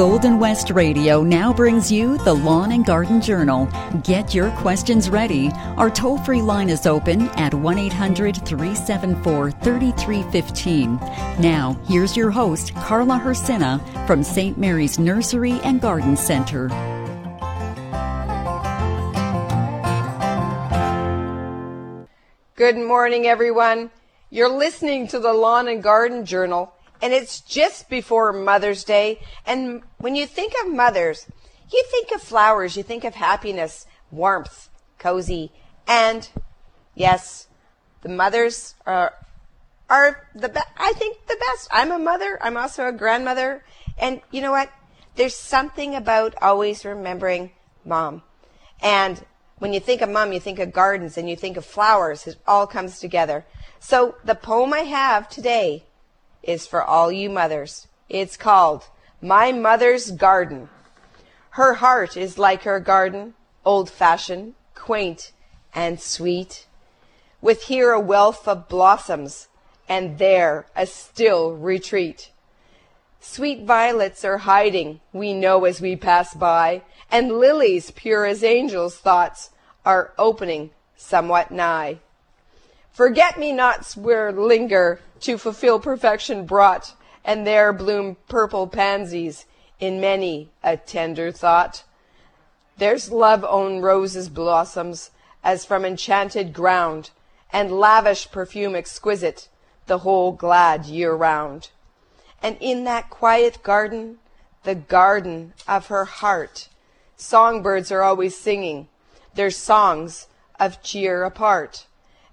Golden West Radio now brings you the Lawn and Garden Journal. Get your questions ready. Our toll free line is open at 1 800 374 3315. Now, here's your host, Carla Hersina from St. Mary's Nursery and Garden Center. Good morning, everyone. You're listening to the Lawn and Garden Journal and it's just before Mother's Day. And when you think of mothers, you think of flowers, you think of happiness, warmth, cozy, and yes, the mothers are are the best. I think the best. I'm a mother. I'm also a grandmother, and you know what? There's something about always remembering mom. And when you think of mom, you think of gardens and you think of flowers. It all comes together. So the poem I have today is for all you mothers. It's called My Mother's Garden. Her heart is like her garden, old fashioned, quaint, and sweet, with here a wealth of blossoms, and there a still retreat. Sweet violets are hiding, we know as we pass by, and lilies pure as angels' thoughts are opening somewhat nigh. Forget me nots where linger to fulfill perfection brought, and there bloom purple pansies in many a tender thought. There's love own roses blossoms as from enchanted ground, and lavish perfume exquisite the whole glad year round. And in that quiet garden, the garden of her heart, songbirds are always singing their songs of cheer apart,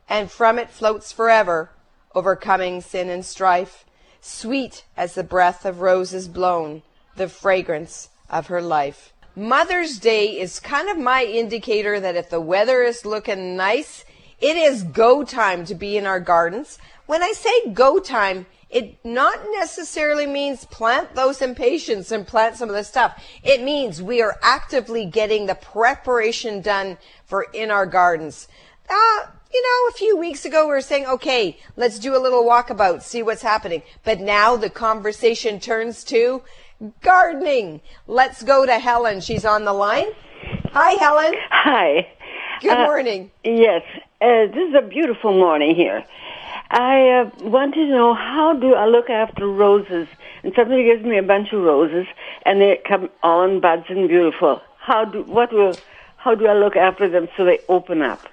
and from it floats forever overcoming sin and strife, sweet as the breath of roses blown, the fragrance of her life. Mother's Day is kind of my indicator that if the weather is looking nice, it is go time to be in our gardens. When I say go time, it not necessarily means plant those impatiens and plant some of the stuff. It means we are actively getting the preparation done for in our gardens. Uh, you know, a few weeks ago we were saying, okay, let's do a little walkabout, see what's happening. But now the conversation turns to gardening. Let's go to Helen. She's on the line. Hi, Helen. Hi. Good uh, morning. Yes, uh, this is a beautiful morning here. I uh, want to know how do I look after roses? And somebody gives me a bunch of roses, and they come on buds and beautiful. How do what will how do I look after them so they open up?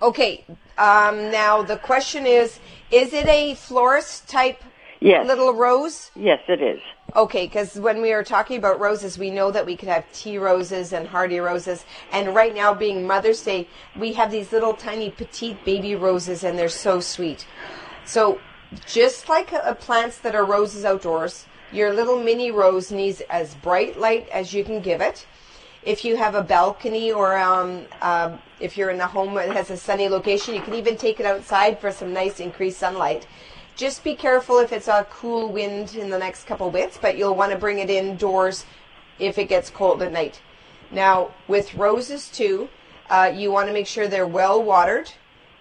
Okay. Um, now the question is: Is it a florist type yes. little rose? Yes, it is. Okay, because when we are talking about roses, we know that we could have tea roses and hardy roses. And right now, being Mother's Day, we have these little tiny petite baby roses, and they're so sweet. So, just like uh, plants that are roses outdoors, your little mini rose needs as bright light as you can give it. If you have a balcony or um, uh, if you're in a home that has a sunny location, you can even take it outside for some nice increased sunlight. Just be careful if it's a cool wind in the next couple bits, but you'll want to bring it indoors if it gets cold at night. Now, with roses too, uh, you want to make sure they're well watered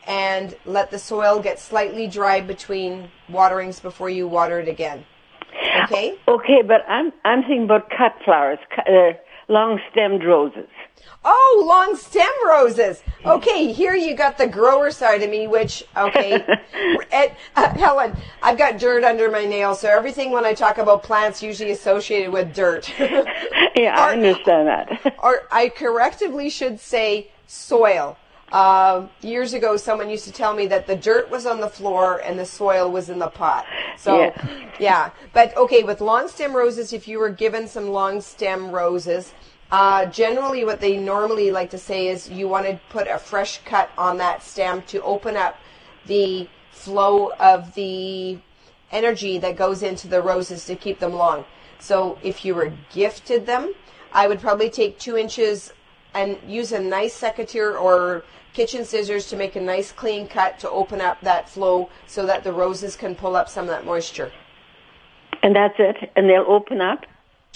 and let the soil get slightly dry between waterings before you water it again. Okay? Okay, but I'm I'm thinking about cut flowers, uh, long stemmed roses. Oh, long stem roses. Okay, here you got the grower side of me, which, okay. At, uh, Helen, I've got dirt under my nails, so everything when I talk about plants usually associated with dirt. yeah, I understand that. or I correctively should say soil. Uh, years ago, someone used to tell me that the dirt was on the floor and the soil was in the pot. So, yeah. yeah. But okay, with long stem roses, if you were given some long stem roses, uh, generally, what they normally like to say is you want to put a fresh cut on that stem to open up the flow of the energy that goes into the roses to keep them long. So if you were gifted them, I would probably take two inches and use a nice secateur or kitchen scissors to make a nice clean cut to open up that flow so that the roses can pull up some of that moisture. And that's it? And they'll open up?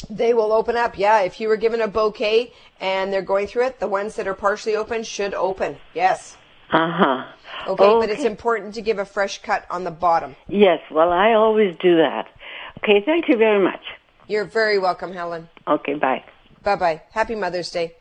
They will open up, yeah. If you were given a bouquet and they're going through it, the ones that are partially open should open. Yes. Uh huh. Okay, okay, but it's important to give a fresh cut on the bottom. Yes, well, I always do that. Okay, thank you very much. You're very welcome, Helen. Okay, bye. Bye bye. Happy Mother's Day.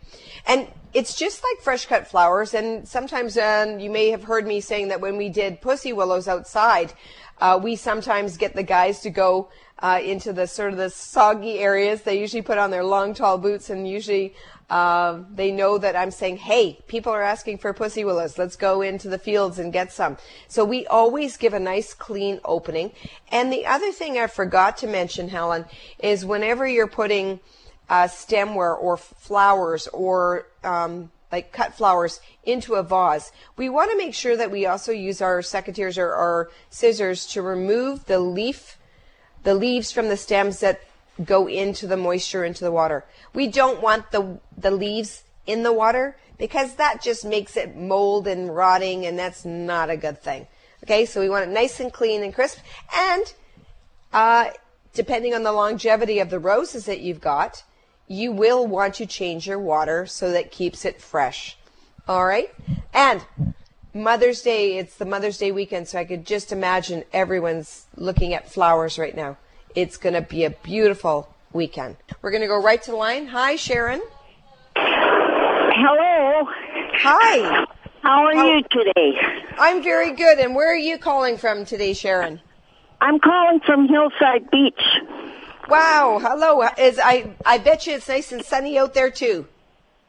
And it's just like fresh cut flowers. And sometimes uh, you may have heard me saying that when we did pussy willows outside, uh, we sometimes get the guys to go uh, into the sort of the soggy areas. They usually put on their long, tall boots, and usually uh, they know that I'm saying, "Hey, people are asking for pussy willows. Let's go into the fields and get some." So we always give a nice, clean opening. And the other thing I forgot to mention, Helen, is whenever you're putting uh, stemware or flowers or um, like cut flowers into a vase. We want to make sure that we also use our secateurs or our scissors to remove the leaf, the leaves from the stems that go into the moisture into the water. We don't want the the leaves in the water because that just makes it mold and rotting and that's not a good thing. Okay, so we want it nice and clean and crisp and uh, depending on the longevity of the roses that you've got, you will want to change your water so that keeps it fresh. All right? And Mother's Day, it's the Mother's Day weekend, so I could just imagine everyone's looking at flowers right now. It's going to be a beautiful weekend. We're going to go right to the line. Hi, Sharon. Hello. Hi. How are How, you today? I'm very good. And where are you calling from today, Sharon? I'm calling from Hillside Beach. Wow, hello. Is I I bet you it's nice and sunny out there too.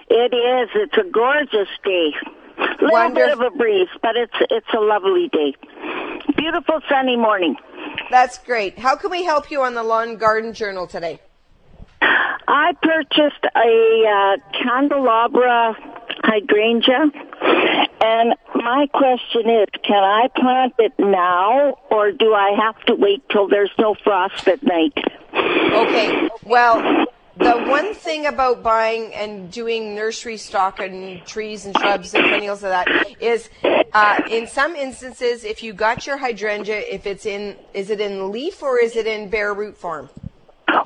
It is. It's a gorgeous day. A little Wonderful. bit of a breeze, but it's it's a lovely day. Beautiful sunny morning. That's great. How can we help you on the Lawn Garden Journal today? I purchased a uh, candelabra hydrangea, and my question is, can I plant it now, or do I have to wait till there's no frost at night? Okay. Well, the one thing about buying and doing nursery stock and trees and shrubs and perennials of that is, uh, in some instances, if you got your hydrangea, if it's in, is it in leaf or is it in bare root form?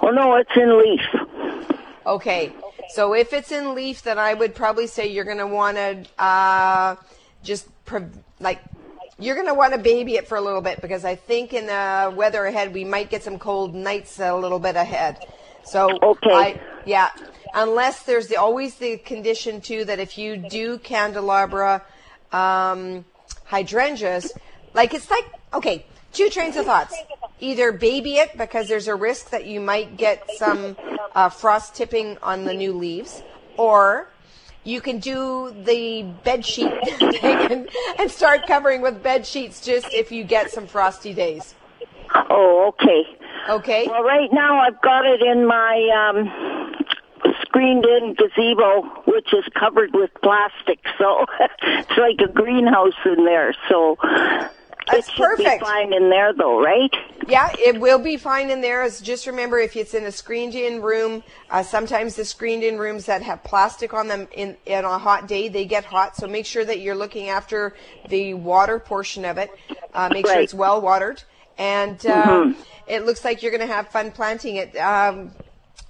Oh no, it's in leaf. Okay. So if it's in leaf, then I would probably say you're going to want to uh, just like you're going to want to baby it for a little bit because I think in the weather ahead we might get some cold nights a little bit ahead. So okay, I, yeah. Unless there's the, always the condition too that if you do candelabra um, hydrangeas, like it's like okay, two trains of thoughts. Either baby it because there's a risk that you might get some uh, frost tipping on the new leaves, or you can do the bed sheet and, and start covering with bed sheets just if you get some frosty days. Oh, okay. Okay. Well, right now I've got it in my um, screened-in gazebo, which is covered with plastic, so it's like a greenhouse in there. So that's it perfect. fine in there, though, right? Yeah, it will be fine in there. Just remember, if it's in a screened-in room, uh, sometimes the screened-in rooms that have plastic on them in, in a hot day, they get hot. So make sure that you're looking after the water portion of it. Uh, make right. sure it's well watered, and uh, mm-hmm. it looks like you're going to have fun planting it. Um,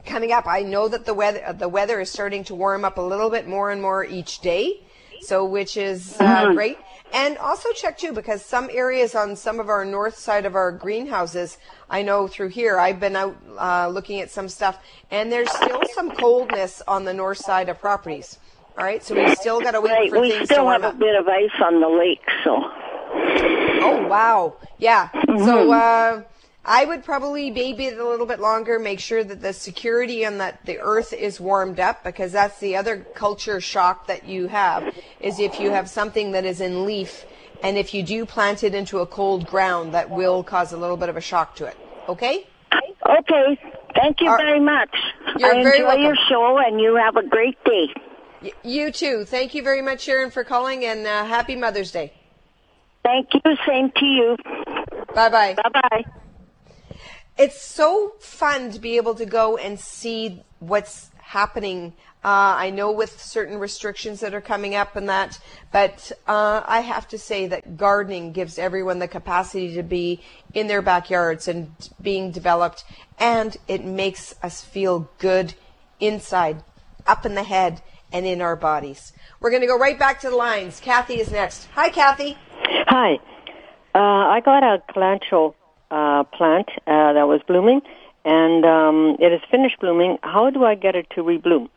coming up, I know that the weather the weather is starting to warm up a little bit more and more each day, so which is uh, mm-hmm. great. And also check too, because some areas on some of our north side of our greenhouses, I know through here, I've been out uh, looking at some stuff, and there's still some coldness on the north side of properties. All right, so we still got to wait right. for we things to warm up. We still have a bit of ice on the lake, so. Oh wow, yeah. Mm-hmm. So. Uh, I would probably baby it a little bit longer, make sure that the security and that the earth is warmed up because that's the other culture shock that you have is if you have something that is in leaf and if you do plant it into a cold ground that will cause a little bit of a shock to it. Okay? Okay. Thank you very much. You're I very enjoy welcome. your show and you have a great day. Y- you too. Thank you very much, Sharon, for calling and uh, happy Mother's Day. Thank you. Same to you. Bye bye. Bye bye it's so fun to be able to go and see what's happening. Uh, I know with certain restrictions that are coming up and that, but uh, I have to say that gardening gives everyone the capacity to be in their backyards and being developed, and it makes us feel good inside, up in the head, and in our bodies. We're going to go right back to the lines. Kathy is next. Hi, Kathy. Hi. Uh, I got a cilantro uh, plant uh, that was blooming, and um, it is finished blooming. How do I get it to rebloom?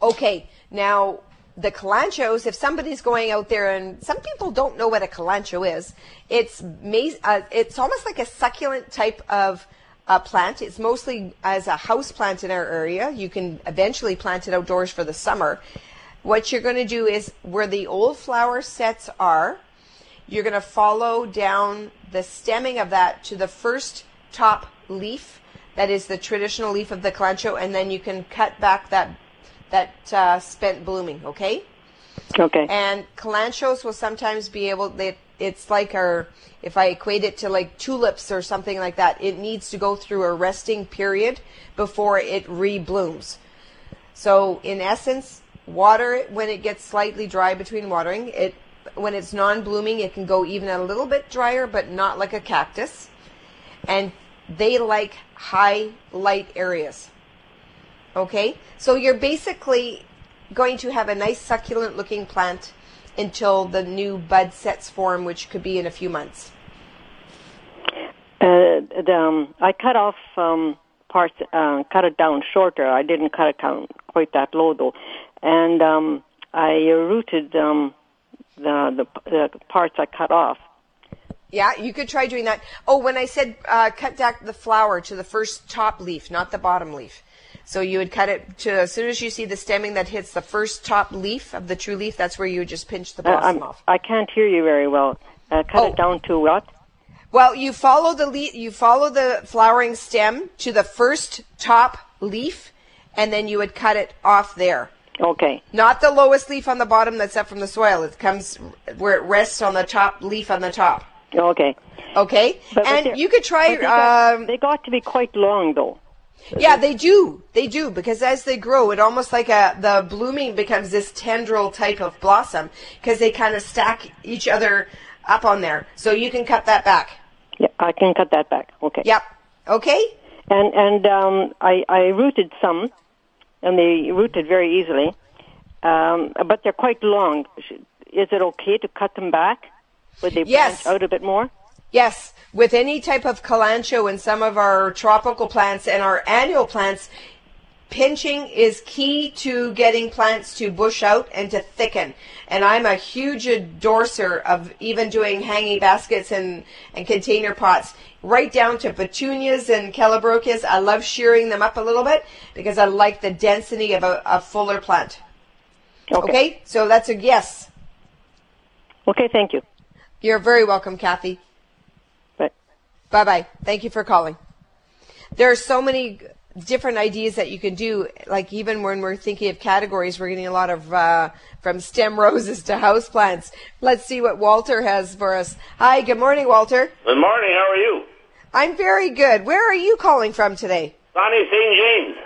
Okay, now the kalanchoes, if somebody's going out there and some people don't know what a kalanchoe is, it's uh, it's almost like a succulent type of uh, plant. It's mostly as a house plant in our area. You can eventually plant it outdoors for the summer. What you're going to do is where the old flower sets are, you're going to follow down the stemming of that to the first top leaf. That is the traditional leaf of the kalanchoe, and then you can cut back that that uh, spent blooming. Okay. Okay. And kalanchoes will sometimes be able. They, it's like our. If I equate it to like tulips or something like that, it needs to go through a resting period before it reblooms. So in essence, water it when it gets slightly dry between watering. It when it's non-blooming, it can go even a little bit drier, but not like a cactus. And they like high light areas. Okay, so you're basically going to have a nice succulent looking plant until the new bud sets form, which could be in a few months. Uh, the, um, I cut off um, parts, uh, cut it down shorter. I didn't cut it down quite that low though, and um, I rooted um, the, the the parts I cut off. Yeah, you could try doing that. Oh, when I said uh, cut back the flower to the first top leaf, not the bottom leaf. So you would cut it to as soon as you see the stemming that hits the first top leaf of the true leaf. That's where you would just pinch the Uh, blossom I'm- off. I can't hear you very well. Uh, cut Oh. it down to what? Well, you follow the le- you follow the flowering stem to the first top leaf, and then you would cut it off there. Okay. Not the lowest leaf on the bottom that's up from the soil. It comes where it rests on the top leaf on the top. Okay. Okay, But- and you could try. They got, Um, they got to be quite long though. yeah, they do. They do because as they grow, it almost like a the blooming becomes this tendril type of blossom because they kind of stack each other up on there. So you can cut that back. Yeah, I can cut that back. Okay. Yep. Okay. And and um, I I rooted some, and they rooted very easily, um, but they're quite long. Is it okay to cut them back? Would they Yes. branch out a bit more? Yes, with any type of kalanchoe in some of our tropical plants and our annual plants, pinching is key to getting plants to bush out and to thicken. And I'm a huge endorser of even doing hanging baskets and, and container pots, right down to petunias and calibrachoas. I love shearing them up a little bit because I like the density of a, a fuller plant. Okay, so that's a yes. Okay, thank you. You're very welcome, Kathy. But Bye bye. Thank you for calling. There are so many different ideas that you can do. Like even when we're thinking of categories, we're getting a lot of uh, from stem roses to houseplants. Let's see what Walter has for us. Hi, good morning, Walter. Good morning. How are you? I'm very good. Where are you calling from today? Sunny St. James.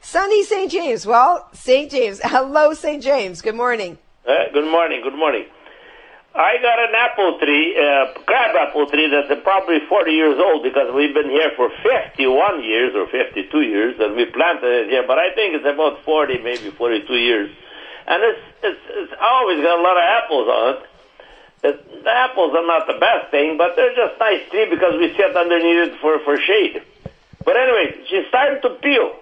Sunny St. James. Well, St. James. Hello, St. James. Good morning. Uh, good morning. Good morning. I got an apple tree, uh, crab apple tree that's probably 40 years old because we've been here for 51 years or 52 years and we planted it here, but I think it's about 40, maybe 42 years. And it's, it's, it's always got a lot of apples on it. It. The apples are not the best thing, but they're just nice tree because we sit underneath it for, for shade. But anyway, she's starting to peel.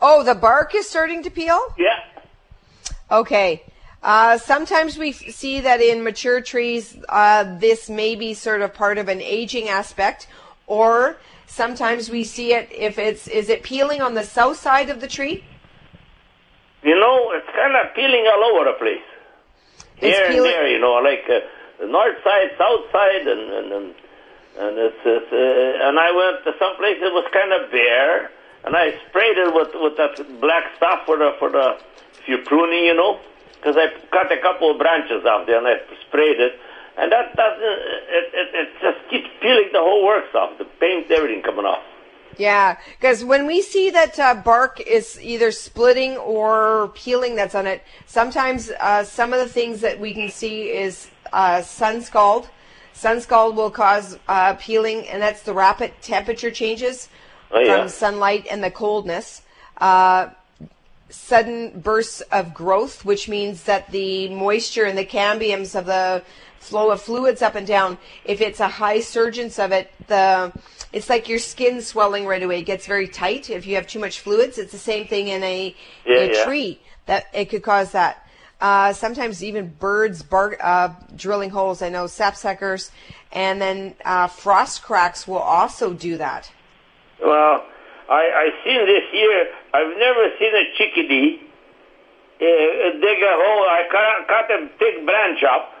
Oh, the bark is starting to peel? Yeah. Okay. Uh, sometimes we f- see that in mature trees, uh, this may be sort of part of an aging aspect, or sometimes we see it if it's is it peeling on the south side of the tree? You know, it's kind of peeling all over the place. Here and there, you know, like uh, the north side, south side, and and and, and it's, it's uh, and I went to some place it was kind of bare, and I sprayed it with with that black stuff for the for the if you're pruning, you know, because I cut a couple of branches off there and I sprayed it, and that doesn't it it, it just keeps peeling the whole works off, the paint, everything coming off. Yeah, because when we see that uh, bark is either splitting or peeling that's on it, sometimes uh, some of the things that we can see is uh, sun scald. Sun scald will cause uh, peeling, and that's the rapid temperature changes Oh, yeah. from sunlight and the coldness. Sudden bursts of growth, which means that the moisture and the cambiums of the flow of fluids up and down, if it's a high surgence of it, the it's like your skin swelling right away. It gets very tight if you have too much fluids. It's the same thing in a, Yeah, in a yeah. tree that it could cause that. Uh, sometimes even birds bark, uh, drilling holes. I know sapsuckers, and then uh, frost cracks will also do that. Well, I I seen this year. I've never seen a chickadee uh, dig a hole. I cut, cut a big branch up.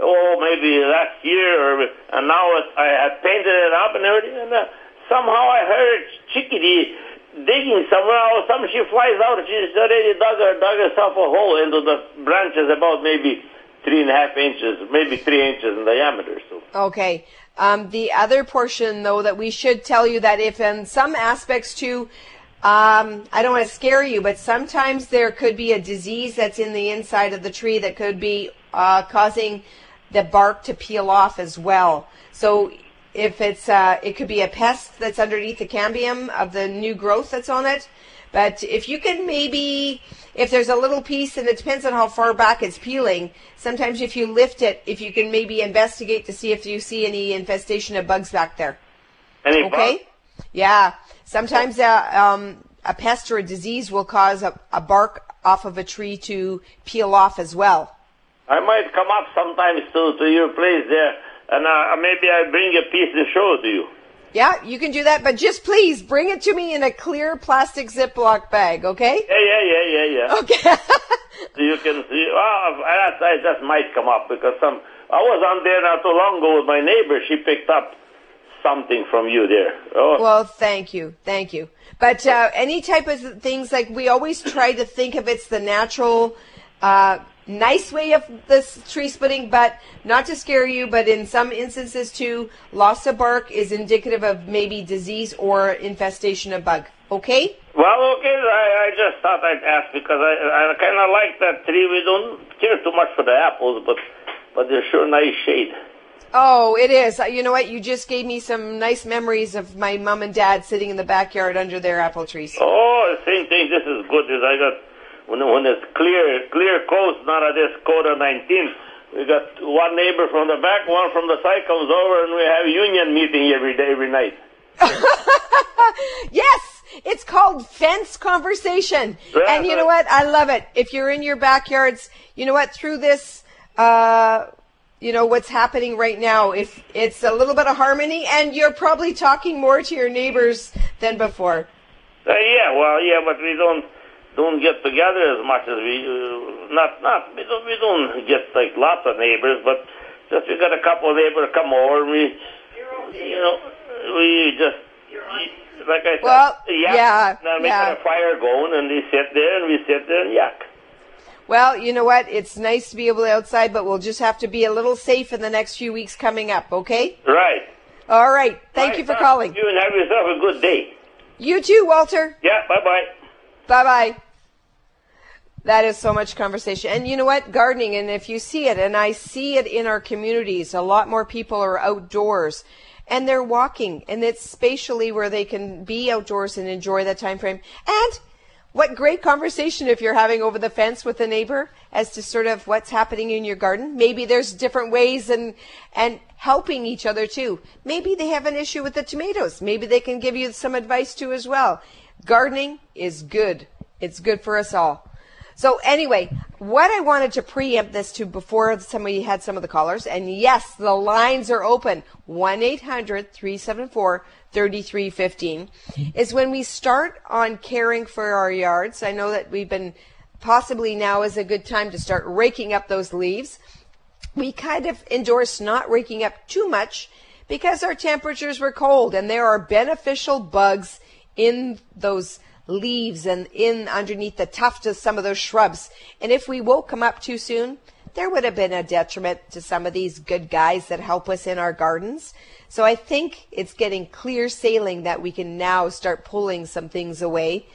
Oh, maybe last year, or and now it, I had painted it up and everything. And uh, somehow I heard a chickadee digging somewhere. Of a sudden she flies out. She's already dug, her, dug herself a hole into the branches about maybe three and a half inches, maybe three inches in diameter. So. Okay. Um, the other portion, though, that we should tell you that if in some aspects too, um, I don't want to scare you, but sometimes there could be a disease that's in the inside of the tree that could be uh, causing the bark to peel off as well. So if it's, uh, it could be a pest that's underneath the cambium of the new growth that's on it. But if you can maybe, if there's a little piece, and it depends on how far back it's peeling, sometimes if you lift it, if you can maybe investigate to see if you see any infestation of bugs back there. Any Okay? bugs? Yeah. Sometimes uh, um, a pest or a disease will cause a, a bark off of a tree to peel off as well. I might come up sometimes to, to your place there, and uh, maybe I bring a piece to show to you. Yeah, you can do that, but just please bring it to me in a clear plastic Ziploc bag, okay? Yeah, yeah, yeah, yeah, yeah. Okay. So you can see. Well, that, that just might come up because some. I was on there not too long ago with my neighbor. She picked up something from you there. Oh, Well, thank you, thank you. But uh, any type of things like we always try to think of it's the natural, uh, nice way of this tree splitting, but not to scare you. But in some instances too, loss of bark is indicative of maybe disease or infestation of bug. Okay. well, okay. I, I just thought I'd ask because I, I kind of like that tree. We don't care too much for the apples, but but they're sure nice shade. Oh, it is. Uh, You know what? You just gave me some nice memories of my mom and dad sitting in the backyard under their apple trees. Oh, the same thing. This is good. Is I got when when it's clear clear coast, not of this COVID 19. We got one neighbor from the back, one from the side comes over, and we have union meeting every day, every night. Yes, it's called fence conversation. Yeah. And you know what? I love it. If you're in your backyards, you know what? Through this, uh, you know, what's happening right now, if it's a little bit of harmony and you're probably talking more to your neighbors than before. Uh, yeah, well, yeah, but we don't don't get together as much as we uh, not not we don't we don't get like lots of neighbors, but just we got a couple of neighbors come over and we you know we just like I said, Well, yak, yeah, and we yeah. got a fire going and we sit there and we sit there and yak. Well, you know what? It's nice to be able to outside, but we'll just have to be a little safe in the next few weeks coming up, okay? Right. All right. Thank Right, you for calling. You and have yourself a good day. You too, Walter. Yeah. Bye bye. Bye bye. That is so much conversation. And you know what? Gardening, and if you see it, and I see it in our communities, a lot more people are outdoors and they're walking, and it's spatially where they can be outdoors and enjoy that time frame. And what great conversation if you're having over the fence with a neighbor as to sort of what's happening in your garden. Maybe there's different ways and and helping each other too. Maybe they have an issue with the tomatoes. Maybe they can give you some advice too as well. Gardening is good. It's good for us all. So anyway, what I wanted to preempt this to before somebody had some of the callers, and yes, the lines are open, 1-800-374-3315, is when we start on caring for our yards. I know that we've been, possibly now is a good time to start raking up those leaves. We kind of endorse not raking up too much because our temperatures were cold and there are beneficial bugs in those leaves and in underneath the tuft of some of those shrubs. And if we woke them up too soon, there would have been a detriment to some of these good guys that help us in our gardens. So I think it's getting clear sailing that we can now start pulling some things away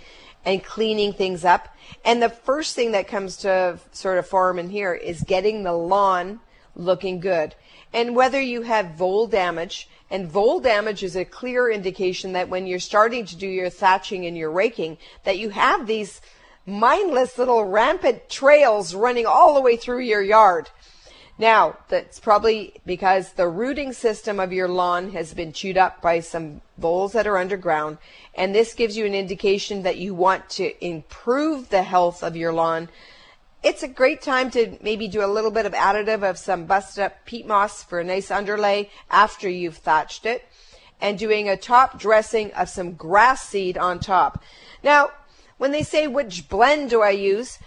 and cleaning things up. And the first thing that comes to sort of form in here is getting the lawn looking good. And whether you have vole damage, and vole damage is a clear indication that when you're starting to do your thatching and your raking, that you have these mindless little rampant trails running all the way through your yard. Now, that's probably because the rooting system of your lawn has been chewed up by some voles that are underground, and this gives you an indication that you want to improve the health of your lawn. It's a great time to maybe do a little bit of additive of some busted up peat moss for a nice underlay after you've thatched it, and doing a top dressing of some grass seed on top. Now, when they say which blend do I use,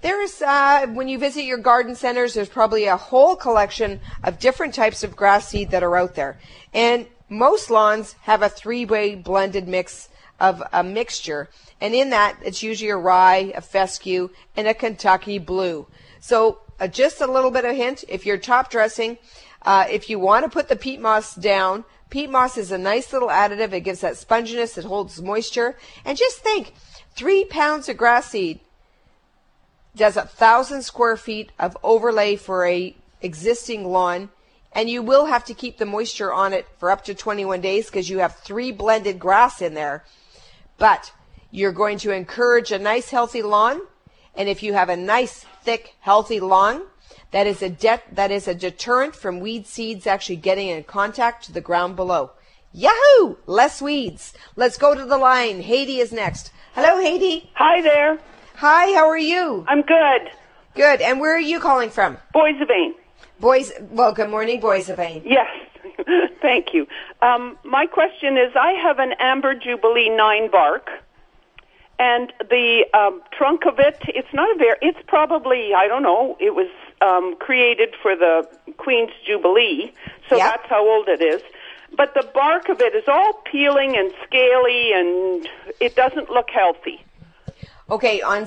there's uh, when you visit your garden centers, there's probably a whole collection of different types of grass seed that are out there, and most lawns have a three-way blended mix of a mixture, and in that it's usually a rye, a fescue, and a Kentucky blue. So uh, just a little bit of hint: if you're top dressing, uh, if you want to put the peat moss down, peat moss is a nice little additive. It gives that sponginess, it holds moisture, and just think, three pounds of grass seed does a thousand square feet of overlay for a existing lawn and you will have to keep the moisture on it for up to 21 days because you have three blended grass in there but you're going to encourage a nice healthy lawn and if you have a nice thick healthy lawn that is a de- that is a deterrent from weed seeds actually getting in contact to the ground below yahoo less weeds let's go to the line Hetty is next hello Hetty Hi there. hi how are you I'm good. Good. And where are you calling from? Boissevain. Boys. Well, good morning, Boissevain. Yes. Thank you. Um, my question is I have an Amber Jubilee 9 bark, and the um, trunk of it, it's not a very, it's probably, I don't know, it was um, created for the Queen's Jubilee, so Yeah. that's how old it is. But the bark of it is all peeling and scaly, and it doesn't look healthy. Okay. On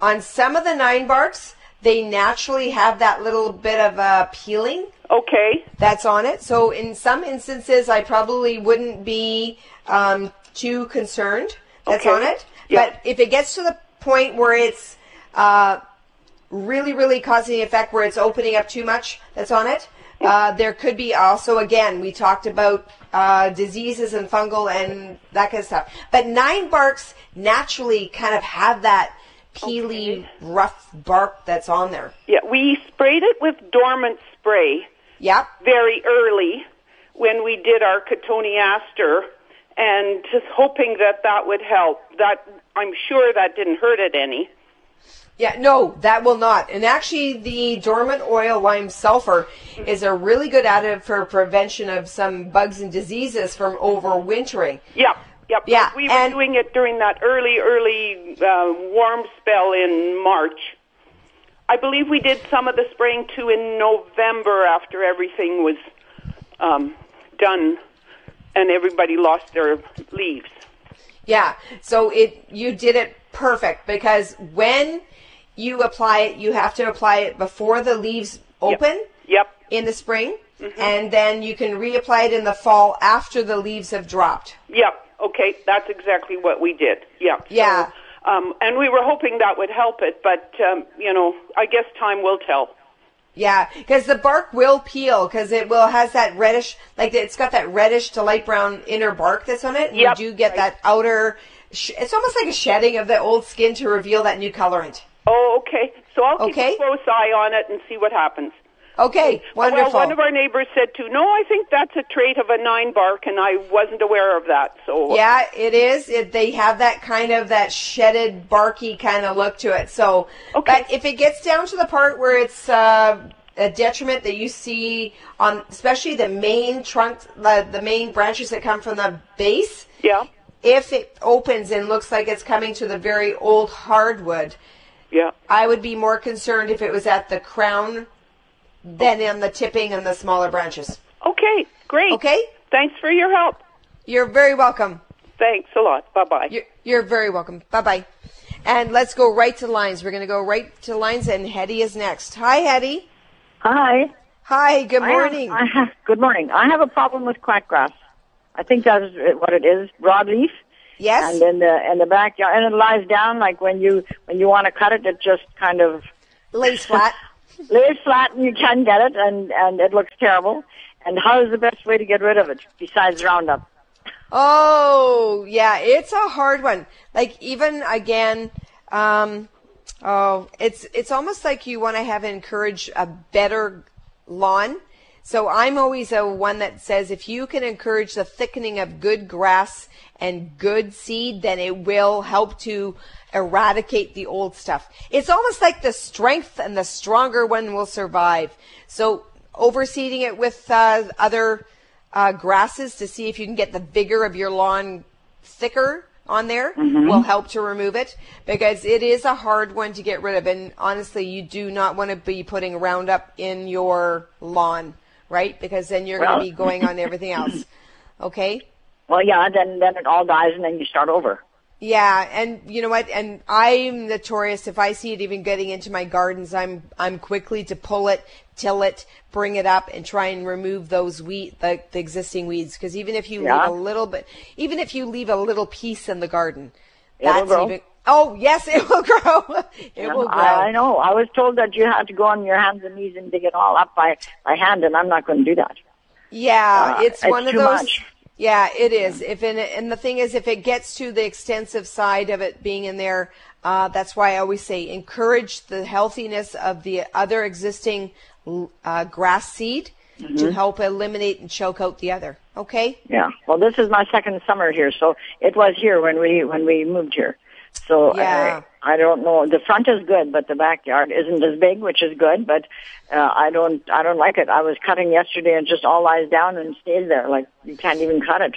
on some of the nine barks, they naturally have that little bit of uh, peeling Okay. that's on it. So in some instances, I probably wouldn't be um, too concerned that's Okay. on it. Yeah. But if it gets to the point where it's uh, really, really causing the effect where it's opening up too much that's on it, uh, there could be also, again, we talked about uh, diseases and fungal and that kind of stuff. But nine barks naturally kind of have that peely, rough bark that's on there. Yeah, we sprayed it with dormant spray. Yep. very early when we did our cotoneaster and just hoping that that would help. That I'm sure that didn't hurt it any. Yeah, no, that will not. And actually, the dormant oil lime sulfur is a really good additive for prevention of some bugs and diseases from overwintering. Yep, yep. Yeah, we were and- doing it during that early, early uh, warm spell in March. I believe we did some of the spraying too in November after everything was um, done and everybody lost their leaves. Yeah, so it you did it perfect because when you apply it, you have to apply it before the leaves open Yep. in the spring, and then you can reapply it in the fall after the leaves have dropped. Yep. Okay, that's exactly what we did. Yeah. Yeah. So, um, and we were hoping that would help it, but um, you know, I guess time will tell. Yeah, because the bark will peel because it will has that reddish, like it's got that reddish to light brown inner bark that's on it. Yep, You do get right. that outer. Sh- it's almost like a shedding of the old skin to reveal that new colorant. Oh, okay. So I'll keep Okay. a close eye on it and see what happens. Okay, wonderful. Well, one of our neighbors said too. No, I think that's a trait of a nine bark, and I wasn't aware of that. So yeah, it is. It, they have that kind of that shedded, barky kind of look to it. So, Okay. but if it gets down to the part where it's uh, a detriment that you see on, especially the main trunk, the, the main branches that come from the base, yeah, if it opens and looks like it's coming to the very old hardwood, yeah. I would be more concerned if it was at the crown than in the tipping and the smaller branches. Okay, great. Okay? Thanks for your help. You're very welcome. Thanks a lot. Bye bye. You're, you're very welcome. Bye bye. And let's go right to lines. We're going to go right to lines, and Hetty is next. Hi, Hetty. Hi. Hi, good I have- morning. I have, good morning. I have a problem with quackgrass. I think that is uh, what it is. Broadleaf. yes? And in the in the backyard, and it lies down like when you when you want to cut it, it just kind of Lays flat. Lays flat, and you can get it, and and it looks terrible. And how is the best way to get rid of it besides Roundup? Oh, yeah, it's a hard one. Like even again, Um, oh, it's it's almost like you want to have encourage a better lawn. So I'm always a one that says if you can encourage the thickening of good grass and good seed, then it will help to eradicate the old stuff. It's almost like the strength and the stronger one will survive. So overseeding it with uh, other uh, grasses to see if you can get the vigor of your lawn thicker on there will help to remove it because it is a hard one to get rid of. And honestly, you do not want to be putting Roundup in your lawn, right? Because then you're going to be going on everything else. Okay? Well, yeah, then then it all dies and then you start over. Yeah, and you know what? And I'm notorious if I see it even getting into my gardens, I'm I'm quickly to pull it, till it, bring it up, and try and remove those weed, the, the existing weeds. Because even if you Yeah. leave a little bit, even if you leave a little piece in the garden, It'll that's grow. even. Oh yes, it will grow. it Yeah, will grow. I, I know. I was told that you had to go on your hands and knees and dig it all up by by hand, and I'm not going to do that. Yeah, Uh, it's, it's one of those. much. Yeah, it is. If in, and the thing is, if it gets to the extensive side of it being in there, uh, that's why I always say encourage the healthiness of the other existing uh, grass seed Mm-hmm. to help eliminate and choke out the other. Okay. Yeah. Well, this is my second summer here, so it was here when we when we moved here. So Yeah. I, I don't know. The front is good, but the backyard isn't as big, which is good. But uh, I don't I don't like it. I was cutting yesterday and just all lies down and stays there. Like you can't even cut it.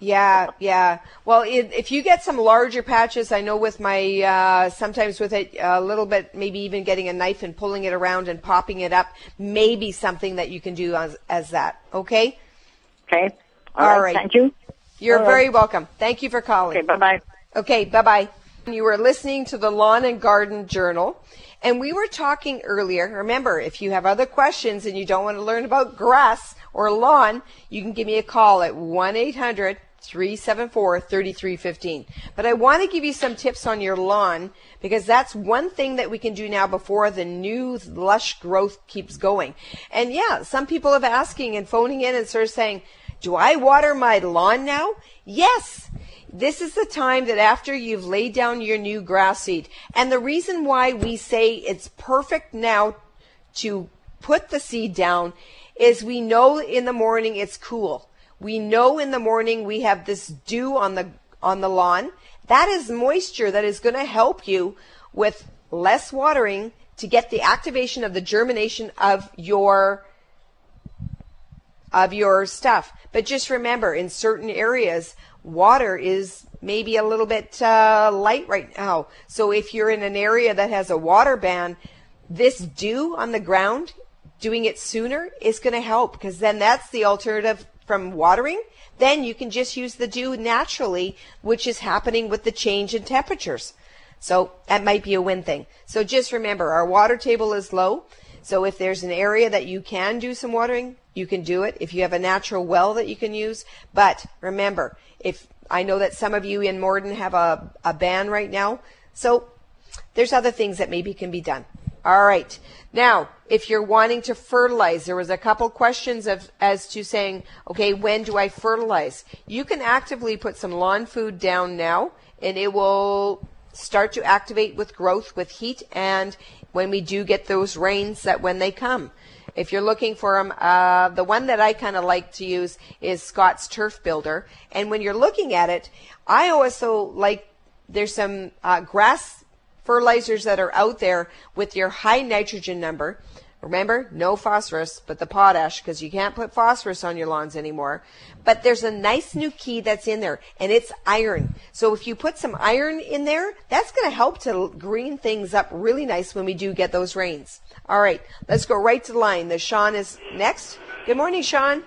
Yeah, yeah. Well, it, if you get some larger patches, I know with my uh, sometimes with it a little bit, maybe even getting a knife and pulling it around and popping it up, maybe something that you can do as, as that. Okay. Okay. All all right. right. Thank you. You're All right. very welcome. Thank you for calling. Okay. Bye bye. Okay, bye bye. You were listening to the Lawn and Garden Journal, and we were talking earlier. Remember, if you have other questions and you don't want to learn about grass or lawn, you can give me a call at 1 800 374 3315. But I want to give you some tips on your lawn because that's one thing that we can do now before the new lush growth keeps going. And yeah, some people have asking and phoning in and sort of saying, do I water my lawn now? Yes. This is the time that after you've laid down your new grass seed. And the reason why we say it's perfect now to put the seed down is we know in the morning it's cool. We know in the morning we have this dew on the on the lawn. That is moisture that is going to help you with less watering to get the activation of the germination of your of your stuff. But just remember, in certain areas, water is maybe a little bit uh, light right now. So if you're in an area that has a water ban, this dew on the ground, doing it sooner is going to help because then that's the alternative from watering. Then you can just use the dew naturally, which is happening with the change in temperatures. So that might be a win thing. So just remember, our water table is low. So if there's an area that you can do some watering, you can do it. If you have a natural well that you can use, but remember, if I know that some of you in Morden have a, a ban right now, so there's other things that maybe can be done. All right. Now, if you're wanting to fertilize, there was a couple questions of as to saying, okay, when do I fertilize? You can actively put some lawn food down now, and it will start to activate with growth with heat and when we do get those rains that when they come. If you're looking for them, uh, the one that I kind of like to use is Scott's Turf Builder. And when you're looking at it, I also like, there's some uh, grass fertilizers that are out there with your high nitrogen number. Remember, no phosphorus, but the potash, because you can't put phosphorus on your lawns anymore. But there's a nice new key that's in there, and it's iron. So if you put some iron in there, that's going to help to green things up really nice when we do get those rains. All right, let's go right to the line. The Sean is next. Good morning, Sean.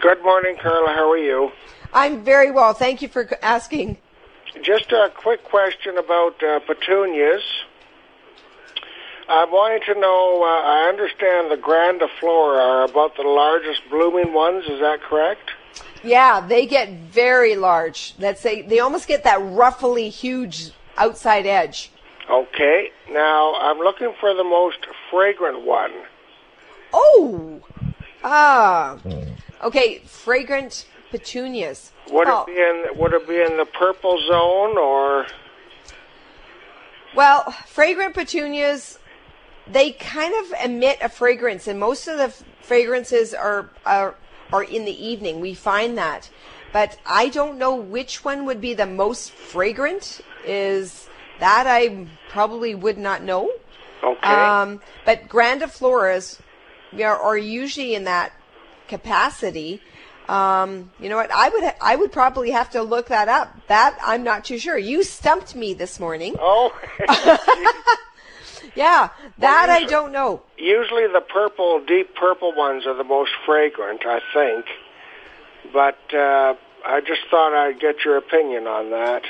Good morning, Carla. How are you? I'm very well. Thank you for asking. Just a quick question about uh, petunias. I'm wanting to know, uh, I understand the grandiflora are about the largest blooming ones, is that correct? Yeah, they get very large. That's a, they almost get that ruffly huge outside edge. Okay, now I'm looking for the most fragrant one. Oh, ah, okay. Fragrant petunias. Would Oh, it be in Would it be in the purple zone or? Well, fragrant petunias, they kind of emit a fragrance, and most of the f- fragrances are, are are in the evening. We find that, but I don't know which one would be the most fragrant. Is that I probably would not know. Okay. Um, but grandifloras know, are usually in that capacity. Um, you know what? I would ha- I would probably have to look that up. That I'm not too sure. You stumped me this morning. oh. Yeah, that I usually- don't know. Usually the purple, deep purple ones are the most fragrant, I think. But uh, I just thought I'd get your opinion on that.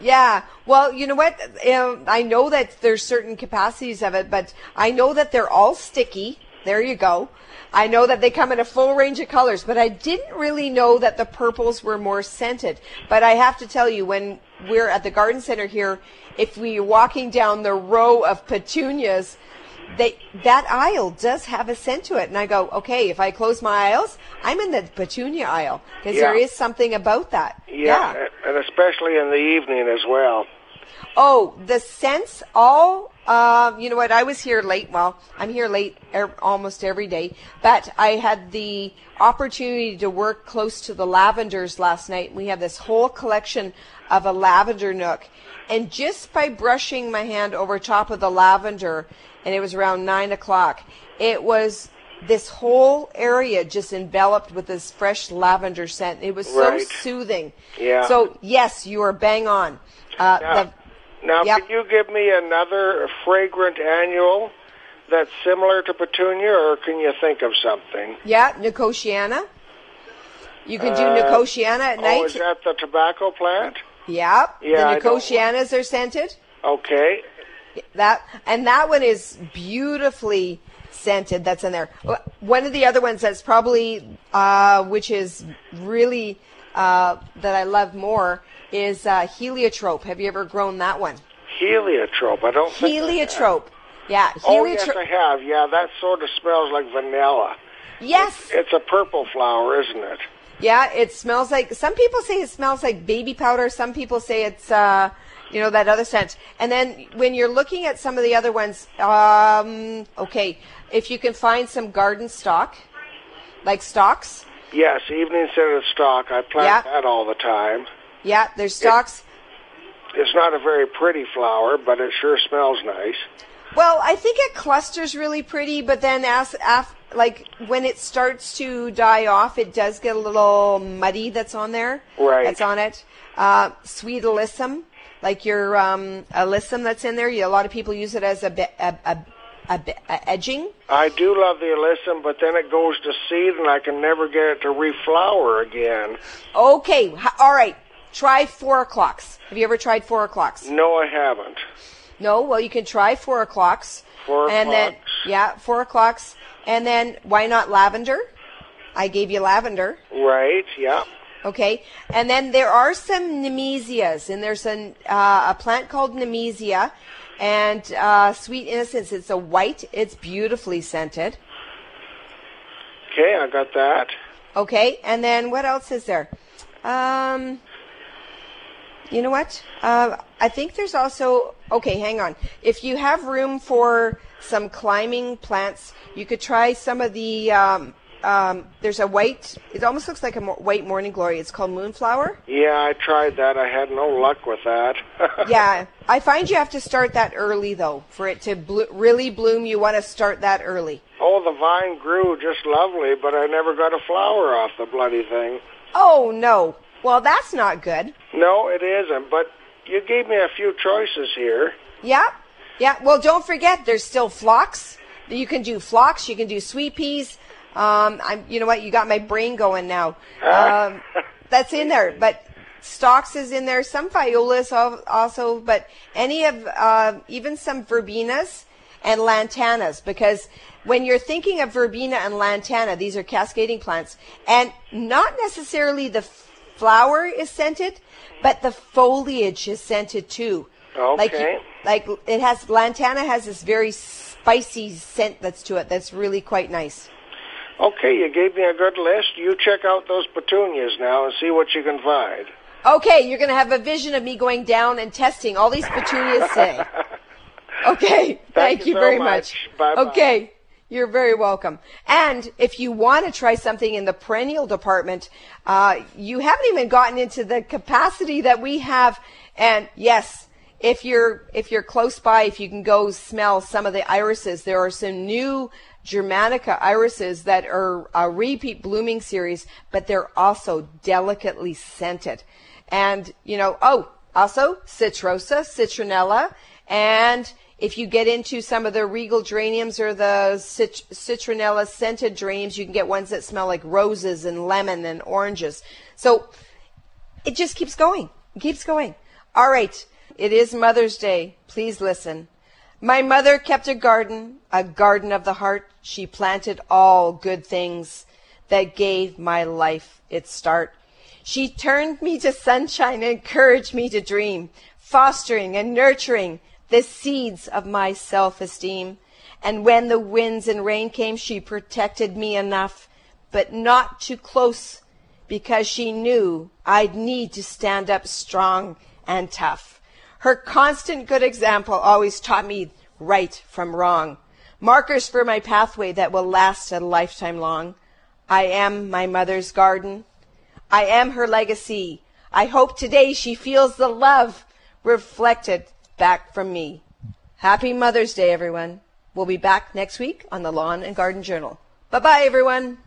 Yeah. Well, you know what? Um, I know that there's certain capacities of it, but I know that they're all sticky. There you go. I know that they come in a full range of colors, but I didn't really know that the purples were more scented. But I have to tell you, when we're at the garden center here, if we're walking down the row of petunias, they that aisle does have a scent to it, and I go, okay, if I close my aisles, I'm in the petunia aisle because there Yeah. is something about that. Yeah, and especially in the evening as well. Oh, the scents all, um, you know what? I was here late. Well, I'm here late er, almost every day, but I had the opportunity to work close to the lavenders last night. We have this whole collection of a lavender nook. And just by brushing my hand over top of the lavender, and it was around nine o'clock, it was this whole area just enveloped with this fresh lavender scent. It was so Right. soothing. Yeah. So yes, you are bang on. Uh, Now, the, now Yep. can you give me another fragrant annual that's similar to petunia, or can you think of something? Yeah, Nicotiana. You can do Uh, Nicotiana at Oh, night. is that the tobacco plant? Yep. Yeah, the Nicotianas are scented. Okay. That and that one is beautifully scented. That's in there. One of the other ones that's probably, uh, which is really uh, that I love more, is uh, heliotrope. Have you ever grown that one? Heliotrope. I don't think I have. Heliotrope. Yeah, Oh yes. I have. Yeah, that sort of smells like vanilla. yes. It's a purple flower, isn't it? Yeah, it smells like some people say it smells like baby powder. Some people say it's uh, you know that other scent. And then when you're looking at some of the other ones, um, okay, if you can find some garden stock, like stocks. Yes, evening scented stock. I plant Yeah. that all the time. yeah, there's stalks. It's not a very pretty flower, but it sure smells nice. Well, I think it clusters really pretty, but then as af, like when it starts to die off, it does get a little muddy. That's on there. Right. That's on it. Uh, sweet alyssum, like your um, alyssum that's in there. You, a lot of people use it as a, be- a, a, a, a edging. I do love the alyssum, but then it goes to seed, and I can never get it to reflower again. Okay, all right. Try four o'clocks. Have you ever tried four o'clocks? No, I haven't. No. Well, you can try four o'clocks. Four and then o'clocks. yeah, four o'clocks, and then why not lavender? I gave you lavender. Right? Yeah. Okay, and then there are some nemesias, and there's an, uh, a plant called nemesia, and uh, sweet innocence. It's a white. It's beautifully scented. Okay, I got that. Okay, and then what else is there? Um, you know what? Uh, I think there's also okay. Hang on. If you have room for some climbing plants, you could try some of the. Um, um, there's a white. It almost looks like a mo- white morning glory. It's called moonflower. Yeah, I tried that. I had no luck with that. yeah, I find you have to start that early though for it to blo- really bloom. You want to start that early. Oh, the vine grew just lovely, but I never got a flower off the bloody thing. Oh no. Well, that's not good. No, it isn't. But you gave me a few choices here. Yeah, yeah. Well, don't forget, there's still phlox. You can do phlox. You can do sweet peas. Um, I'm. You know what? You got my brain going now. Um, that's in there, but Stocks is in there. Some violas also, but any of uh, even some verbenas and lantanas because when you're thinking of verbena and lantana, these are cascading plants, and not necessarily the flower is scented, but the foliage is scented too. Like, like it has lantana has this very spicy scent that's to it. That's really quite nice. Okay, you gave me a good list. You check out those petunias now and see what you can find. Okay, you're going to have a vision of me going down and testing all these petunias today. Okay. Thank, you you so very much. much. Bye-bye. Okay. You're very welcome. And if you want to try something in the perennial department, uh, you haven't even gotten into the capacity that we have. And yes, if you're if you're close by, if you can go smell some of the irises, there are some new Germanica irises that are a repeat blooming series, but they're also delicately scented. And you know, oh, also citrosa, citronella, and if you get into some of the regal geraniums or the cit- citronella scented geraniums, you can get ones that smell like roses and lemon and oranges. So it just keeps going. It keeps going. All right. It is Mother's Day. Please listen. My mother kept a garden, a garden of the heart. She planted all good things that gave my life its start. She turned me to sunshine and encouraged me to dream, fostering and nurturing the seeds of my self-esteem. And when the winds and rain came, she protected me enough, but not too close because she knew I'd need to stand up strong and tough. Her constant good example always taught me right from wrong, markers for my pathway that will last a lifetime long. I am my mother's garden. I am her legacy. I hope today she feels the love reflected back from me. Happy Mother's Day, everyone. We'll be back next week on the Lawn and Garden Journal. Bye bye, everyone.